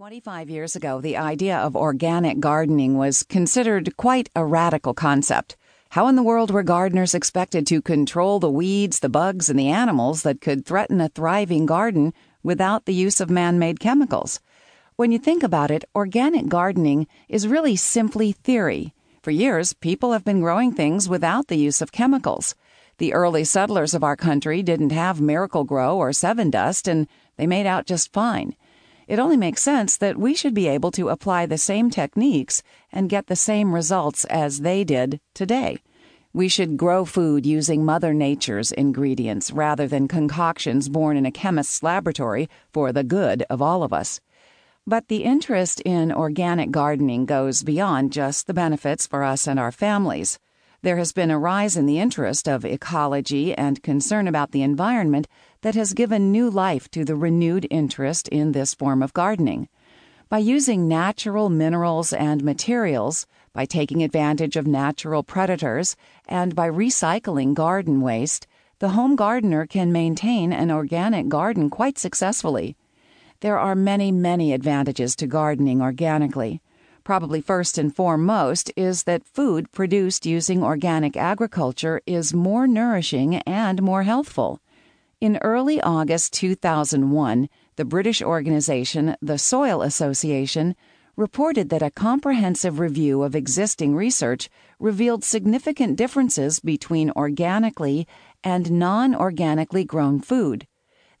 25 years ago, the idea of organic gardening was considered quite a radical concept. How in the world were gardeners expected to control the weeds, the bugs, and the animals that could threaten a thriving garden without the use of man made chemicals? When you think about it, organic gardening is really simply theory. For years, people have been growing things without the use of chemicals. The early settlers of our country didn't have Miracle-Gro or Sevin Dust, and they made out just fine. It only makes sense that we should be able to apply the same techniques and get the same results as they did today. We should grow food using Mother Nature's ingredients rather than concoctions born in a chemist's laboratory for the good of all of us. But the interest in organic gardening goes beyond just the benefits for us and our families there has been a rise in the interest of ecology and concern about the environment that has given new life to the renewed interest in this form of gardening. By using natural minerals and materials, by taking advantage of natural predators, and by recycling garden waste, the home gardener can maintain an organic garden quite successfully. There are many, many advantages to gardening organically. Probably first and foremost is that food produced using organic agriculture is more nourishing and more healthful. In early August 2001, the British organization, the Soil Association, reported that a comprehensive review of existing research revealed significant differences between organically and non organically grown food.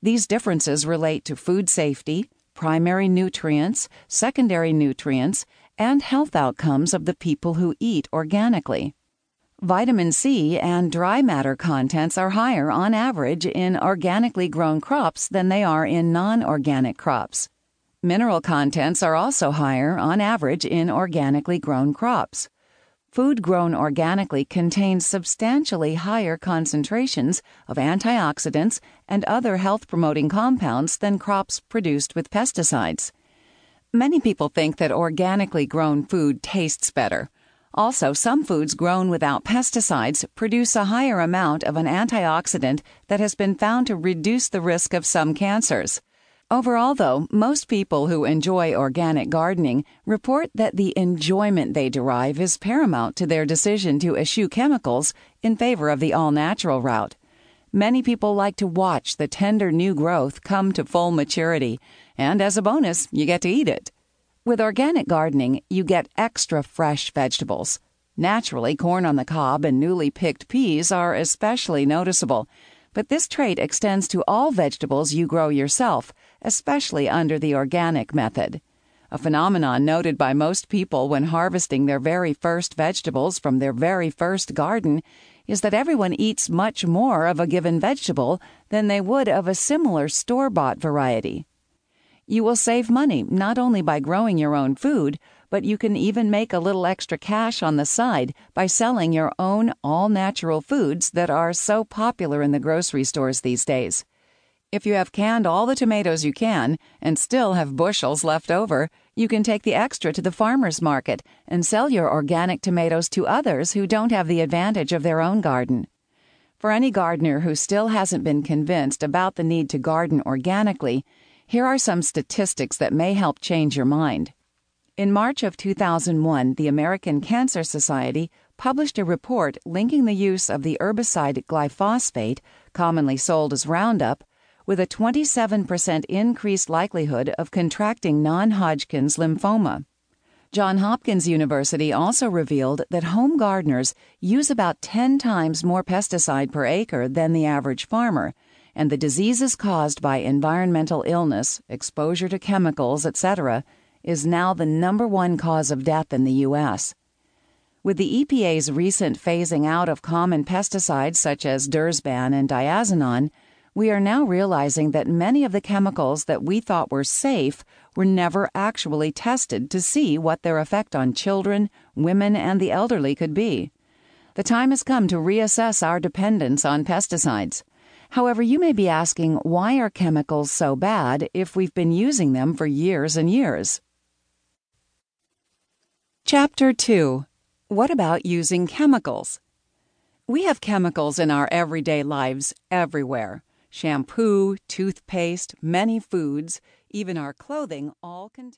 These differences relate to food safety, primary nutrients, secondary nutrients, and health outcomes of the people who eat organically. Vitamin C and dry matter contents are higher on average in organically grown crops than they are in non organic crops. Mineral contents are also higher on average in organically grown crops. Food grown organically contains substantially higher concentrations of antioxidants and other health promoting compounds than crops produced with pesticides. Many people think that organically grown food tastes better. Also, some foods grown without pesticides produce a higher amount of an antioxidant that has been found to reduce the risk of some cancers. Overall, though, most people who enjoy organic gardening report that the enjoyment they derive is paramount to their decision to eschew chemicals in favor of the all natural route. Many people like to watch the tender new growth come to full maturity, and as a bonus, you get to eat it. With organic gardening, you get extra fresh vegetables. Naturally, corn on the cob and newly picked peas are especially noticeable, but this trait extends to all vegetables you grow yourself, especially under the organic method. A phenomenon noted by most people when harvesting their very first vegetables from their very first garden is that everyone eats much more of a given vegetable than they would of a similar store bought variety. You will save money not only by growing your own food, but you can even make a little extra cash on the side by selling your own all natural foods that are so popular in the grocery stores these days. If you have canned all the tomatoes you can and still have bushels left over, you can take the extra to the farmer's market and sell your organic tomatoes to others who don't have the advantage of their own garden. For any gardener who still hasn't been convinced about the need to garden organically, here are some statistics that may help change your mind. In March of 2001, the American Cancer Society published a report linking the use of the herbicide glyphosate, commonly sold as Roundup, with a 27% increased likelihood of contracting non Hodgkin's lymphoma. Johns Hopkins University also revealed that home gardeners use about 10 times more pesticide per acre than the average farmer, and the diseases caused by environmental illness, exposure to chemicals, etc., is now the number one cause of death in the U.S. With the EPA's recent phasing out of common pesticides such as Dursban and diazinon, we are now realizing that many of the chemicals that we thought were safe were never actually tested to see what their effect on children, women, and the elderly could be. The time has come to reassess our dependence on pesticides. However, you may be asking why are chemicals so bad if we've been using them for years and years? Chapter 2 What about using chemicals? We have chemicals in our everyday lives everywhere shampoo, toothpaste, many foods, even our clothing all contain